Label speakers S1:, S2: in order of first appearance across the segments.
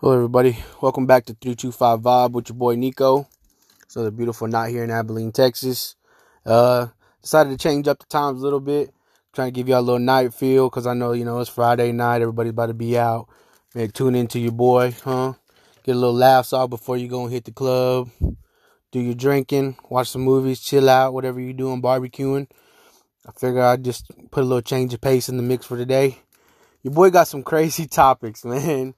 S1: Hello, everybody. Welcome back to 325 Vibe with your boy Nico. So, the beautiful night here in Abilene, Texas. Uh, decided to change up the times a little bit. Trying to give you a little night feel because I know, you know, it's Friday night. Everybody's about to be out. Maybe tune into your boy, huh? Get a little laughs off before you go and hit the club. Do your drinking, watch some movies, chill out, whatever you're doing, barbecuing. I figure I'd just put a little change of pace in the mix for today. Your boy got some crazy topics, man.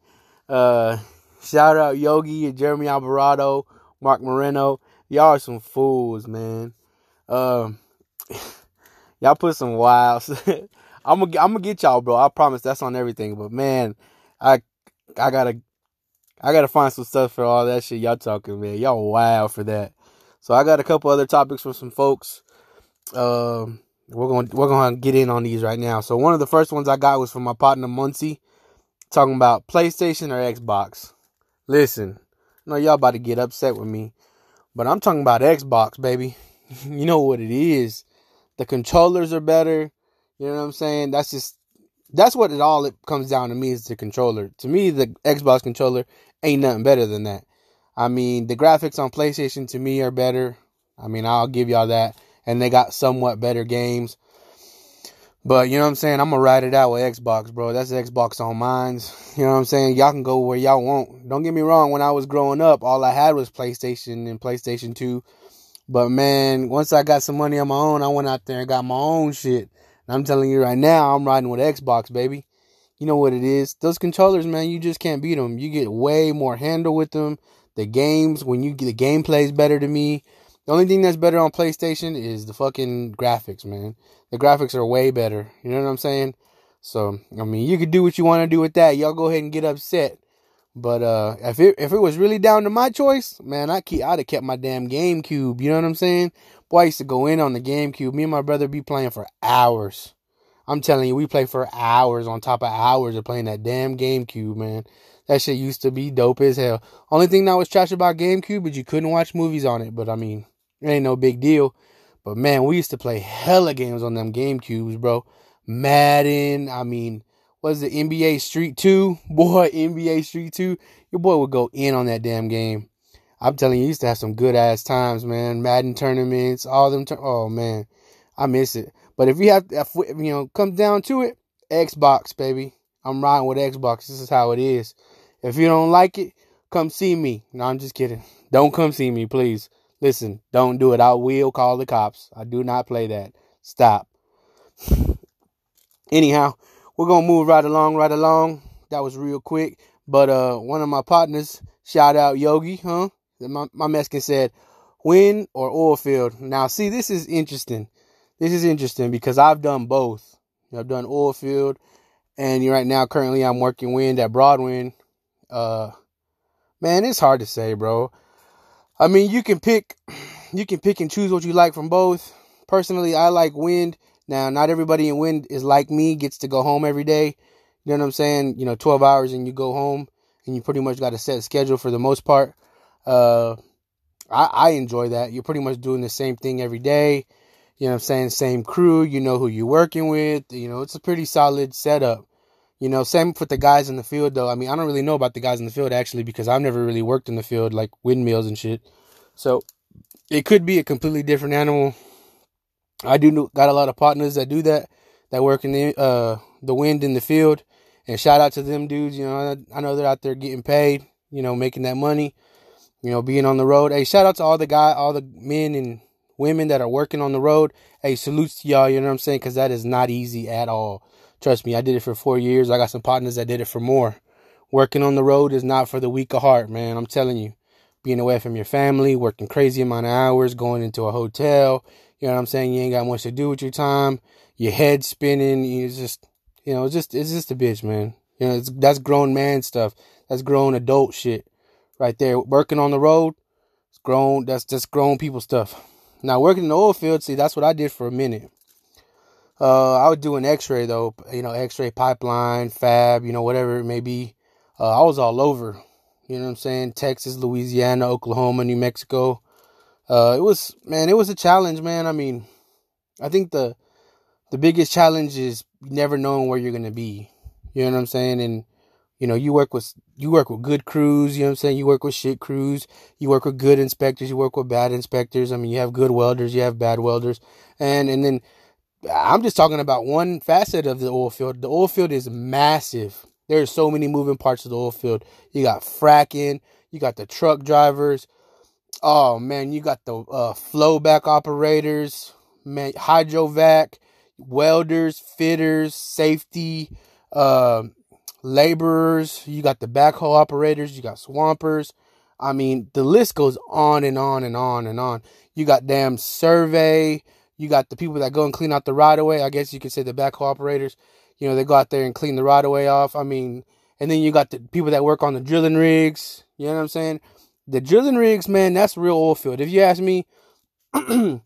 S1: Uh, shout out Yogi, and Jeremy Alvarado, Mark Moreno. Y'all are some fools, man. Um, y'all put some wild. I'm gonna I'm gonna get y'all, bro. I promise that's on everything. But man, I I gotta I gotta find some stuff for all that shit y'all talking, man. Y'all wild for that. So I got a couple other topics from some folks. Um, we're gonna we're gonna get in on these right now. So one of the first ones I got was from my partner Muncie talking about PlayStation or Xbox. Listen, I know y'all about to get upset with me, but I'm talking about Xbox, baby. you know what it is. The controllers are better. You know what I'm saying? That's just that's what it all it comes down to me is the controller. To me, the Xbox controller ain't nothing better than that. I mean, the graphics on PlayStation to me are better. I mean, I'll give y'all that. And they got somewhat better games. But you know what I'm saying? I'm gonna ride it out with Xbox, bro. That's Xbox on mines. You know what I'm saying? Y'all can go where y'all want. Don't get me wrong. When I was growing up, all I had was PlayStation and PlayStation 2. But man, once I got some money on my own, I went out there and got my own shit. And I'm telling you right now, I'm riding with Xbox, baby. You know what it is? Those controllers, man, you just can't beat them. You get way more handle with them. The games, when you get the gameplay is better to me. The only thing that's better on PlayStation is the fucking graphics, man. The graphics are way better. You know what I'm saying? So, I mean, you could do what you want to do with that. Y'all go ahead and get upset. But uh, if it if it was really down to my choice, man, I keep I'd have kept my damn GameCube. You know what I'm saying? Boy, I used to go in on the GameCube. Me and my brother be playing for hours. I'm telling you, we play for hours on top of hours of playing that damn GameCube, man. That shit used to be dope as hell. Only thing that was trash about GameCube is you couldn't watch movies on it. But I mean, it ain't no big deal. But man, we used to play hella games on them GameCubes, bro. Madden, I mean, was the NBA Street 2? Boy, NBA Street 2. Your boy would go in on that damn game. I'm telling you, used to have some good ass times, man. Madden tournaments, all them. Tur- oh man, I miss it. But if you have, if, you know, comes down to it, Xbox, baby. I'm riding with Xbox. This is how it is. If you don't like it, come see me. No, I'm just kidding. Don't come see me, please. Listen, don't do it. I will call the cops. I do not play that. Stop. Anyhow, we're gonna move right along, right along. That was real quick. But uh one of my partners, shout out Yogi, huh? My, my Mexican said, wind or oil field. Now see this is interesting. This is interesting because I've done both. I've done oil field and right now currently I'm working wind at Broadwind. Uh man, it's hard to say, bro. I mean, you can pick, you can pick and choose what you like from both. Personally, I like wind. Now, not everybody in wind is like me, gets to go home every day. You know what I'm saying? You know, 12 hours and you go home and you pretty much got a set schedule for the most part. Uh, I, I enjoy that. You're pretty much doing the same thing every day. You know what I'm saying? Same crew. You know who you're working with. You know, it's a pretty solid setup. You know, same with the guys in the field though. I mean, I don't really know about the guys in the field actually because I've never really worked in the field like windmills and shit. So it could be a completely different animal. I do got a lot of partners that do that, that work in the uh the wind in the field, and shout out to them dudes. You know, I, I know they're out there getting paid. You know, making that money. You know, being on the road. Hey, shout out to all the guy, all the men and women that are working on the road. Hey, salutes to y'all. You know what I'm saying? Because that is not easy at all. Trust me, I did it for four years. I got some partners that did it for more. Working on the road is not for the weak of heart, man. I'm telling you. Being away from your family, working crazy amount of hours, going into a hotel. You know what I'm saying? You ain't got much to do with your time. Your head spinning. You just, you know, it's just, it's just a bitch, man. You know, that's grown man stuff. That's grown adult shit right there. Working on the road, it's grown. That's just grown people stuff. Now working in the oil field, see, that's what I did for a minute. Uh, I do an X-ray though, you know, X-ray pipeline, fab, you know, whatever it may be. Uh, I was all over, you know what I'm saying? Texas, Louisiana, Oklahoma, New Mexico. Uh, it was, man, it was a challenge, man. I mean, I think the, the biggest challenge is never knowing where you're to be. You know what I'm saying? And You know, you work with you work with good crews, you know what I'm saying? You work with shit crews, you work with good inspectors, you work with bad inspectors. I mean, you have good welders, you have bad welders. And and then I'm just talking about one facet of the oil field. The oil field is massive. There's so many moving parts of the oil field. You got fracking, you got the truck drivers. Oh man, you got the uh, flowback operators, man, hydrovac, welders, fitters, safety, uh, laborers, you got the backhoe operators, you got swampers. I mean, the list goes on and on and on and on. You got damn survey, you got the people that go and clean out the right of way. I guess you could say the backhoe operators. You know, they go out there and clean the right of way off. I mean, and then you got the people that work on the drilling rigs. You know what I'm saying? The drilling rigs, man, that's real oil field. If you ask me,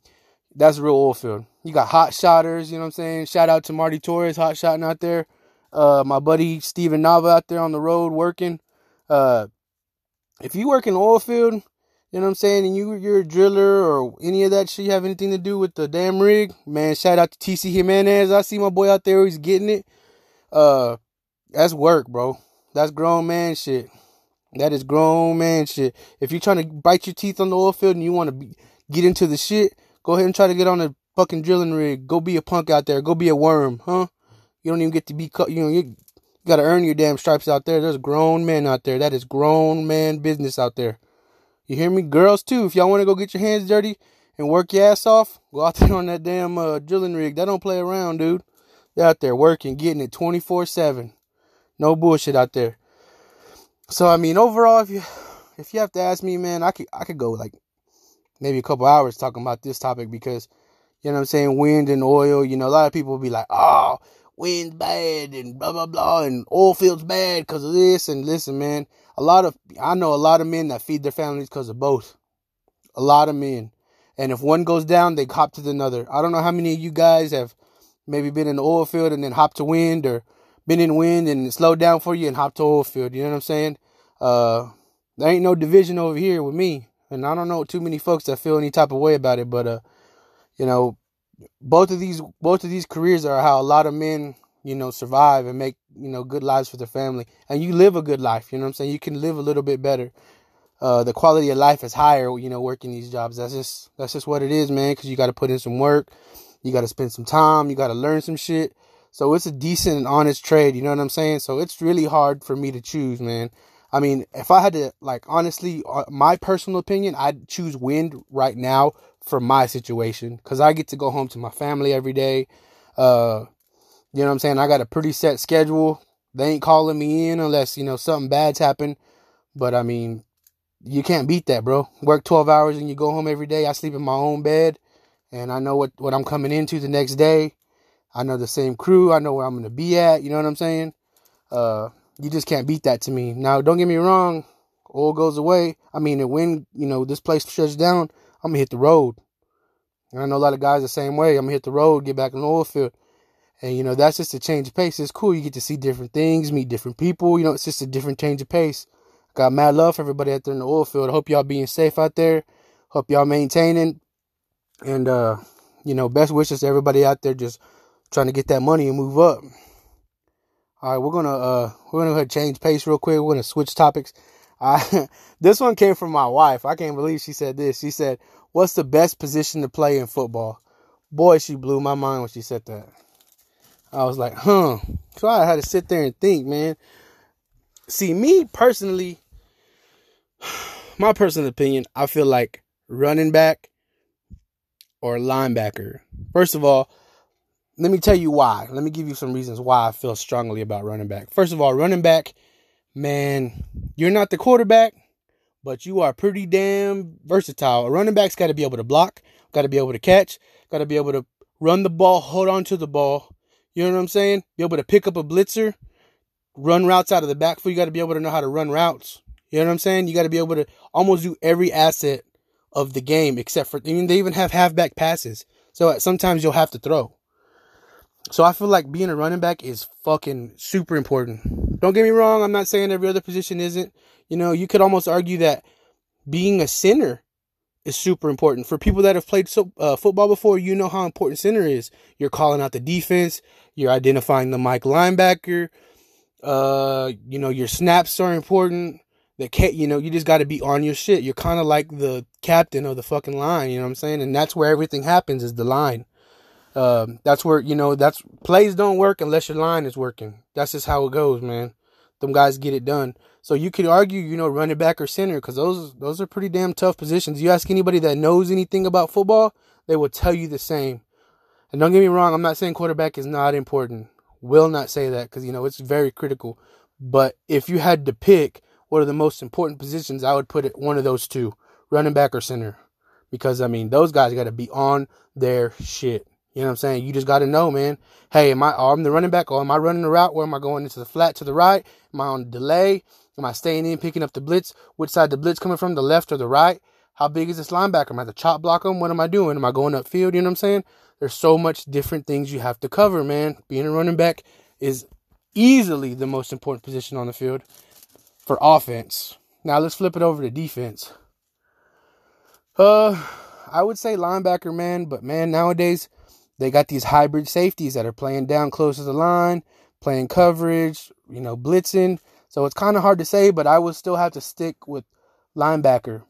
S1: that's real oil field. You got hot shotters, you know what I'm saying? Shout out to Marty Torres, hot shotting out there. Uh, my buddy Steven Nava out there on the road working. Uh, if you work in oil field, you know what I'm saying, and you you're a driller or any of that shit, you have anything to do with the damn rig, man. Shout out to TC Jimenez. I see my boy out there, he's getting it. Uh, that's work, bro. That's grown man shit. That is grown man shit. If you're trying to bite your teeth on the oil field and you want to get into the shit, go ahead and try to get on a fucking drilling rig. Go be a punk out there. Go be a worm, huh? You don't even get to be cut. You know, you got to earn your damn stripes out there. There's grown men out there. That is grown man business out there. You hear me? Girls too. If y'all want to go get your hands dirty and work your ass off, go out there on that damn uh, drilling rig. That don't play around, dude. They're out there working, getting it 24 7. No bullshit out there. So I mean, overall, if you if you have to ask me, man, I could I could go like maybe a couple hours talking about this topic because you know what I'm saying, wind and oil. You know, a lot of people will be like, oh, wind's bad and blah blah blah and oil fields bad because of this and listen man a lot of i know a lot of men that feed their families because of both. A lot of men. And if one goes down they hop to the another. I don't know how many of you guys have maybe been in the oil field and then hop to wind or been in wind and slowed down for you and hop to oil field. You know what i'm saying? Uh there ain't no division over here with me. And i don't know too many folks that feel any type of way about it but uh you know both of these both of these careers are how a lot of men you know survive and make you know good lives for their family. And you live a good life you know what i'm saying? You can live a little bit better. Uh, the quality of life is higher you know working these jobs. That's just that's just what it is man because you got to put in some work. You got to spend some time. You got to learn some shit. So it's a decent and honest trade you know what i'm saying? So it's really hard for me to choose man. I mean if i had to like honestly uh, my personal opinion i'd choose wind right now for my situation because I get to go home to my family every day. Uh, you know what I'm saying? I got a pretty set schedule. They ain't calling me in unless, you know, something bad's happened. But I mean, you can't beat that, bro. Work 12 hours and you go home every day. I sleep in my own bed and I know what, what I'm coming into the next day. I know the same crew. I know where I'm going to be at. You know what I'm saying? Uh, you just can't beat that to me. Now, don't get me wrong. Oil goes away. I mean, when, you know, this place shuts down, I'm gonna hit the road. And I know a lot of guys the same way. I'm gonna hit the road, get back in the oil field. And you know, that's just a change of pace. It's cool. You get to see different things, meet different people. You know, it's just a different change of pace. Got mad love for everybody out there in the oil field. I hope y'all being safe out there. Hope y'all maintaining. And uh, you know, best wishes to everybody out there just trying to get that money and move up. All right, we're gonna uh we're gonna change pace real quick. We're gonna switch topics. I this one came from my wife. I can't believe she said this. She said, "What's the best position to play in football?" Boy, she blew my mind when she said that. I was like, "Huh." So I had to sit there and think, man. See, me personally, my personal opinion, I feel like running back or linebacker. First of all, let me tell you why. Let me give you some reasons why I feel strongly about running back. First of all, running back man, you're not the quarterback, but you are pretty damn versatile. A running back's got to be able to block, got to be able to catch, got to be able to run the ball, hold on to the ball. You know what I'm saying? Be able to pick up a blitzer, run routes out of the backfield. You got to be able to know how to run routes. You know what I'm saying? You got to be able to almost do every asset of the game except for, I mean, they even have halfback passes. So uh, sometimes you'll have to throw. So I feel like being a running back is fucking super important. Don't get me wrong, I'm not saying every other position isn't. You know, you could almost argue that being a center is super important. For people that have played so, uh, football before, you know how important center is. You're calling out the defense, you're identifying the Mike linebacker, Uh, you know, your snaps are important. The cat, you know, you just got to be on your shit. You're kind of like the captain of the fucking line. You know what I'm saying? And that's where everything happens is the line. Um, that's where you know that's plays don't work unless your line is working. That's just how it goes, man. Them guys get it done. So you could argue, you know, running back or center because those those are pretty damn tough positions. You ask anybody that knows anything about football, they will tell you the same. And don't get me wrong, I'm not saying quarterback is not important. Will not say that because you know it's very critical. But if you had to pick what are the most important positions, I would put it one of those two, running back or center. Because I mean, those guys got to be on their shit. You know what I'm saying? You just got to know, man. Hey, am I, oh, I'm the running back, or am I running the route? Where am I going into the flat to the right? Am I on delay? Am I staying in, picking up the blitz? Which side the blitz coming from, the left or the right? How big is this linebacker? Am I the chop block him? What am I doing? Am I going upfield? You know what I'm saying? There's so much different things you have to cover, man. Being a running back is easily the most important position on the field for offense. Now let's flip it over to defense. Uh, I would say linebacker, man, but man, nowadays they got these hybrid safeties that are playing down close to the line, playing coverage, you know, blitzing. So it's kind of hard to say, but I would still have to stick with linebacker.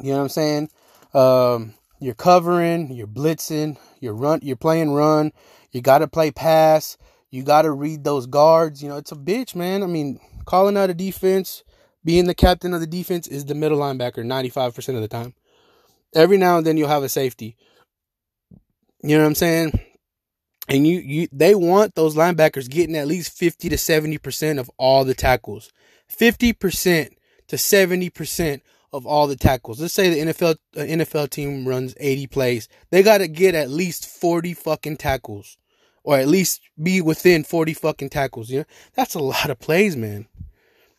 S1: You know what I'm saying? Um, you're covering, you're blitzing, you're run, you're playing run. You got to play pass. You got to read those guards. You know, it's a bitch, man. I mean, calling out a defense, being the captain of the defense is the middle linebacker 95% of the time. Every now and then you'll have a safety. You know what I'm saying? And you, you, they want those linebackers getting at least 50 to 70% of all the tackles. 50% to 70% of all the tackles. Let's say the NFL, uh, NFL team runs 80 plays. They got to get at least 40 fucking tackles. Or at least be within 40 fucking tackles. You know, that's a lot of plays, man.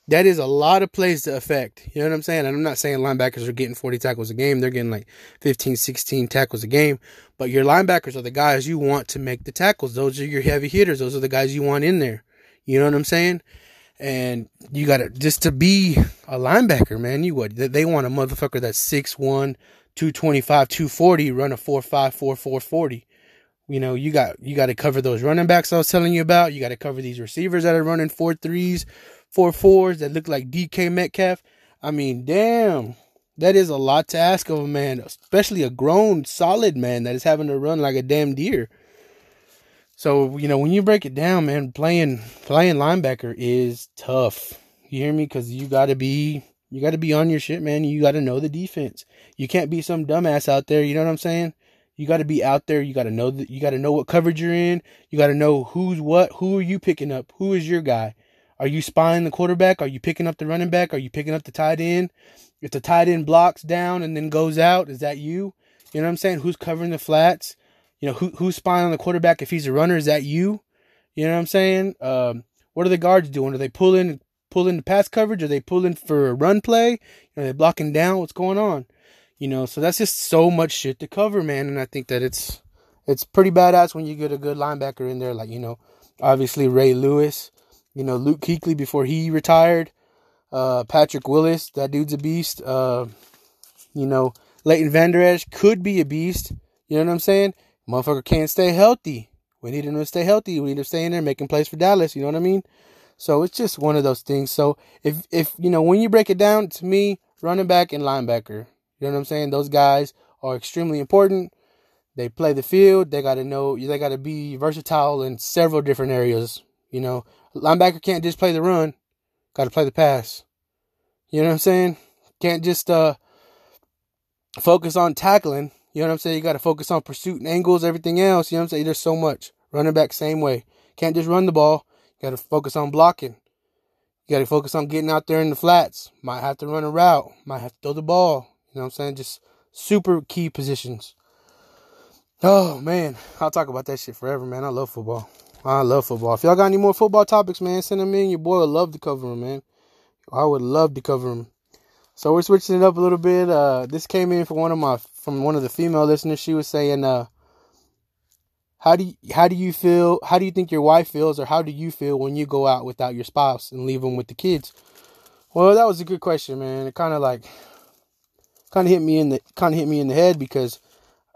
S1: That is a lot of plays to affect. You know what I'm saying? And I'm not saying linebackers are getting 40 tackles a game. They're getting like 15, 16 tackles a game. But your linebackers are the guys you want to make the tackles. Those are your heavy hitters. Those are the guys you want in there. You know what I'm saying? And you got to, just to be a linebacker, man, you would. They want a motherfucker that's 6'1, 225, 240, run a 4'5, 4'4, 40. You know, you got you got to cover those running backs I was telling you about. You got to cover these receivers that are running four threes, four fours that look like DK Metcalf. I mean, damn, that is a lot to ask of a man, especially a grown, solid man that is having to run like a damn deer. So you know, when you break it down, man, playing playing linebacker is tough. You hear me? Because you got to be you got to be on your shit, man. You got to know the defense. You can't be some dumbass out there. You know what I'm saying? You got to be out there. You got to know that. You got to know what coverage you're in. You got to know who's what. Who are you picking up? Who is your guy? Are you spying the quarterback? Are you picking up the running back? Are you picking up the tight end? If the tight end blocks down and then goes out, is that you? You know what I'm saying? Who's covering the flats? You know, who who's spying on the quarterback if he's a runner? Is that you? You know what I'm saying? Um, what are the guards doing? Are they pulling pulling the pass coverage? Are they pulling for a run play? Are they blocking down? What's going on? You know, so that's just so much shit to cover, man. And I think that it's it's pretty badass when you get a good linebacker in there, like you know, obviously Ray Lewis. You know, Luke Kuechly before he retired. Uh, Patrick Willis, that dude's a beast. Uh, you know, Leighton Vander Esch could be a beast. You know what I'm saying? Motherfucker can't stay healthy. We need him to stay healthy. We need him staying there making plays for Dallas. You know what I mean? So it's just one of those things. So if if you know when you break it down to me, running back and linebacker, you know what I'm saying? Those guys are extremely important. They play the field. They got to know. They got to be versatile in several different areas. You know, Linebacker can't just play the run. Got to play the pass. You know what I'm saying? Can't just uh focus on tackling. You know what I'm saying? You got to focus on pursuit and angles, everything else. You know what I'm saying? There's so much. Running back, same way. Can't just run the ball. You got to focus on blocking. You got to focus on getting out there in the flats. Might have to run a route. Might have to throw the ball. You know what I'm saying? Just super key positions. Oh, man. I'll talk about that shit forever, man. I love football. I love football. If y'all got any more football topics, man, send them in. Your boy would love to cover them, man. I would love to cover them. So we're switching it up a little bit. Uh, this came in from one of my from one of the female listeners. She was saying, uh, "How do you, how do you feel? How do you think your wife feels, or how do you feel when you go out without your spouse and leave them with the kids?" Well, that was a good question, man. It kind of like kind of hit me in the kind of hit me in the head because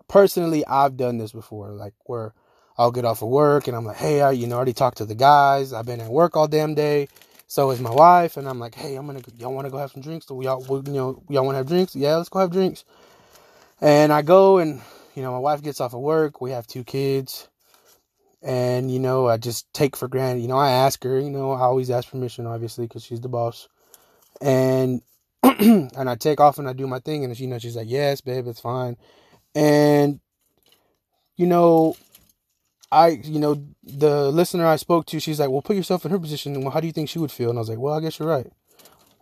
S1: personally, I've done this before, like where I'll get off of work and I'm like, hey, I, you know, already talked to the guys. I've been at work all damn day. So is my wife, and I'm like, hey, I'm gonna, y'all want to go have some drinks? Do we all, we, you know, y'all want to have drinks? Yeah, let's go have drinks. And I go, and you know, my wife gets off of work. We have two kids, and you know, I just take for granted. You know, I ask her. You know, I always ask permission, obviously, because she's the boss. And and I take off and I do my thing, and you know, she's like, yes, babe, it's fine. And you know, I, you know, the listener I spoke to, she's like, well, put yourself in her position. Well, how do you think she would feel? And I was like, well, I guess you're right.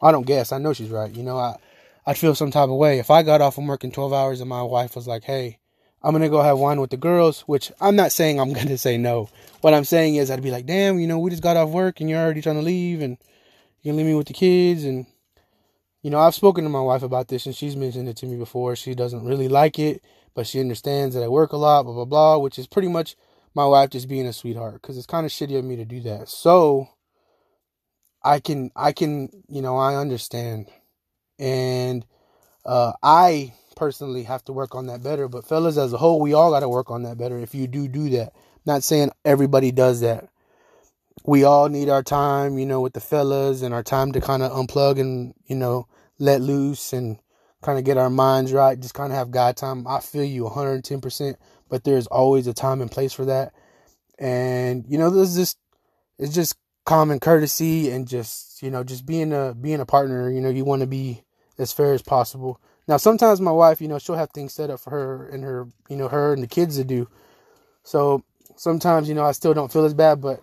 S1: I don't guess. I know she's right. You know, I, I'd feel some type of way. If I got off from working 12 hours and my wife was like, hey, I'm going to go have wine with the girls, which I'm not saying I'm going to say no. What I'm saying is I'd be like, damn, you know, we just got off work and you're already trying to leave and you're going to leave me with the kids. And, you know, I've spoken to my wife about this and she's mentioned it to me before. She doesn't really like it, but she understands that I work a lot, blah, blah, blah, which is pretty much my wife just being a sweetheart because it's kind of shitty of me to do that. So I can, I can, you know, I understand. And uh, I personally have to work on that better. But fellas, as a whole, we all got to work on that better if you do do that. Not saying everybody does that. We all need our time, you know, with the fellas and our time to kind of unplug and, you know, let loose and kind of get our minds right. Just kind of have God time. I feel you 110% but there's always a time and place for that. And you know, there's just it's just common courtesy and just you know just being a being a partner. You know, you want to be as fair as possible. Now, sometimes my wife, you know, she'll have things set up for her and her, you know, her and the kids to do. So sometimes, you know, I still don't feel as bad, but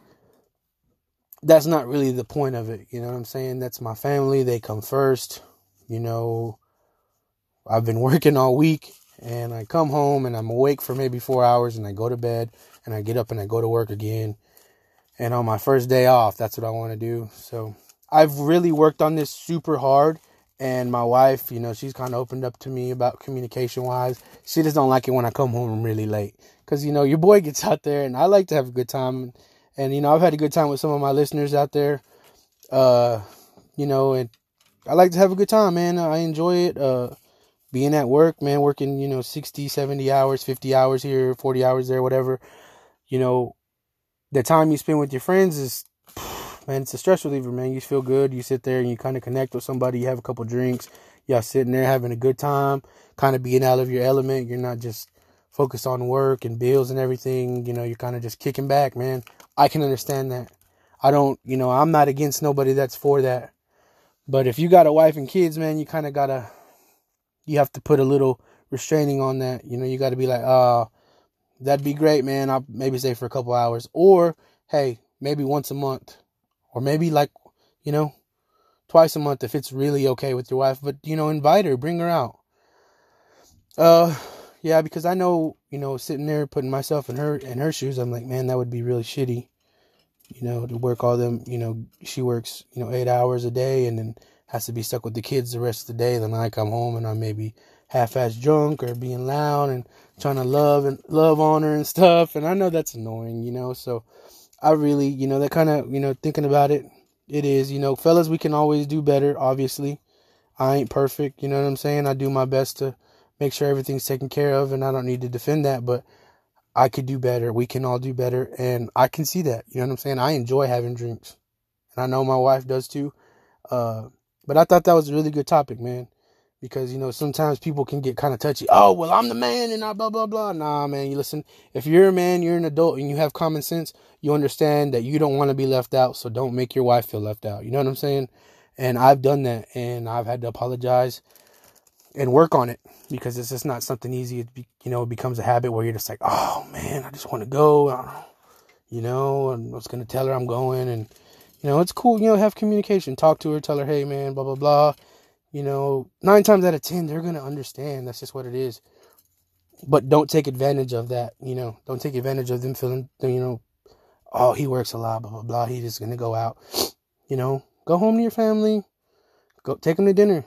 S1: that's not really the point of it. You know what I'm saying? That's my family. They come first. You know, I've been working all week and I come home and I'm awake for maybe four hours and I go to bed and I get up and I go to work again. And on my first day off, that's what I want to do. So I've really worked on this super hard. And my wife, you know, she's kind of opened up to me about communication wise. She just don't like it when I come home really late. Cause, you know, your boy gets out there and I like to have a good time. And, you know, I've had a good time with some of my listeners out there. Uh, you know, and I like to have a good time, man. I enjoy it. Uh, being at work, man, working, you know, 60, 70 hours, 50 hours here, 40 hours there, whatever, you know, the time you spend with your friends is, man, it's a stress reliever, man. You feel good. You sit there and you kind of connect with somebody. You have a couple drinks. Y'all sitting there having a good time, kind of being out of your element. You're not just focused on work and bills and everything. You know, you're kind of just kicking back, man. I can understand that. I don't, you know, I'm not against nobody that's for that. But if you got a wife and kids, man, you kind of got to you have to put a little restraining on that. You know, you got to be like, uh, that'd be great, man. I'll maybe stay for a couple hours. Or, hey, maybe once a month. Or maybe like, you know, twice a month if it's really okay with your wife. But, you know, invite her, bring her out. Uh, yeah, because I know, you know, sitting there putting myself in her in her shoes, I'm like, man, that would be really shitty. You know, to work all them, you know, she works, you know, eight hours a day and then has to be stuck with the kids the rest of the day. Then I come home and I'm maybe half-ass drunk or being loud and trying to love and love on her and stuff. And I know that's annoying, you know. So I really, you know, that kind of, you know, thinking about it, it is, you know, fellas, we can always do better. Obviously, I ain't perfect. You know what I'm saying? I do my best to make sure everything's taken care of, and I don't need to defend that, but. I could do better. We can all do better. And I can see that. You know what I'm saying? I enjoy having drinks. And I know my wife does too. Uh, but I thought that was a really good topic, man. Because, you know, sometimes people can get kind of touchy. Oh, well, I'm the man and I blah, blah, blah. Nah, man, you listen. If you're a man, you're an adult and you have common sense, you understand that you don't want to be left out. So don't make your wife feel left out. You know what I'm saying? And I've done that and I've had to apologize and work on it because it's just not something easy. It be, you know, it becomes a habit where you're just like, oh man, I just want to go. You know, and I was going to tell her I'm going and, you know, it's cool, you know, have communication. Talk to her, tell her, hey, man, blah, blah, blah. You know, nine times out of ten, they're going to understand. That's just what it is. But don't take advantage of that, you know. Don't take advantage of them feeling, you know, oh, he works a lot, blah, blah, blah. He's just going to go out. You know, go home to your family. Go take them to dinner.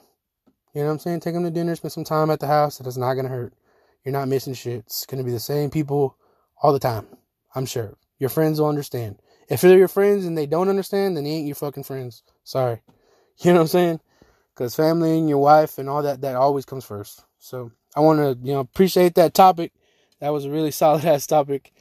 S1: You know what I'm saying? Take them to dinner, spend some time at the house. That is not going to hurt. You're not missing shit. It's going to be the same people all the time. I'm sure. Your friends will understand. If they're your friends and they don't understand, then they ain't your fucking friends. Sorry. You know what I'm saying? Because family and your wife and all that, that always comes first. So I want to, you know, appreciate that topic. That was a really solid ass topic.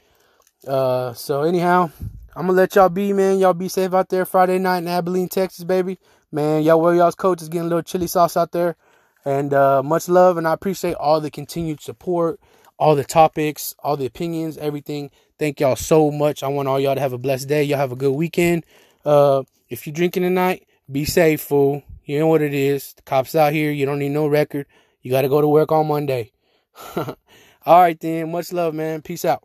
S1: Uh, so anyhow, I'm gonna let y'all be, man. Y'all be safe out there Friday night in Abilene, Texas, baby. Man, y'all where y'all's coach is getting a little chili sauce out there. And uh, much love, and I appreciate all the continued support, all the topics, all the opinions, everything. Thank y'all so much. I want all y'all to have a blessed day. Y'all have a good weekend. Uh, if you're drinking tonight, be safe, fool. You know what it is. The cops out here. You don't need no record. You got to go to work on Monday. all right, then. Much love, man. Peace out.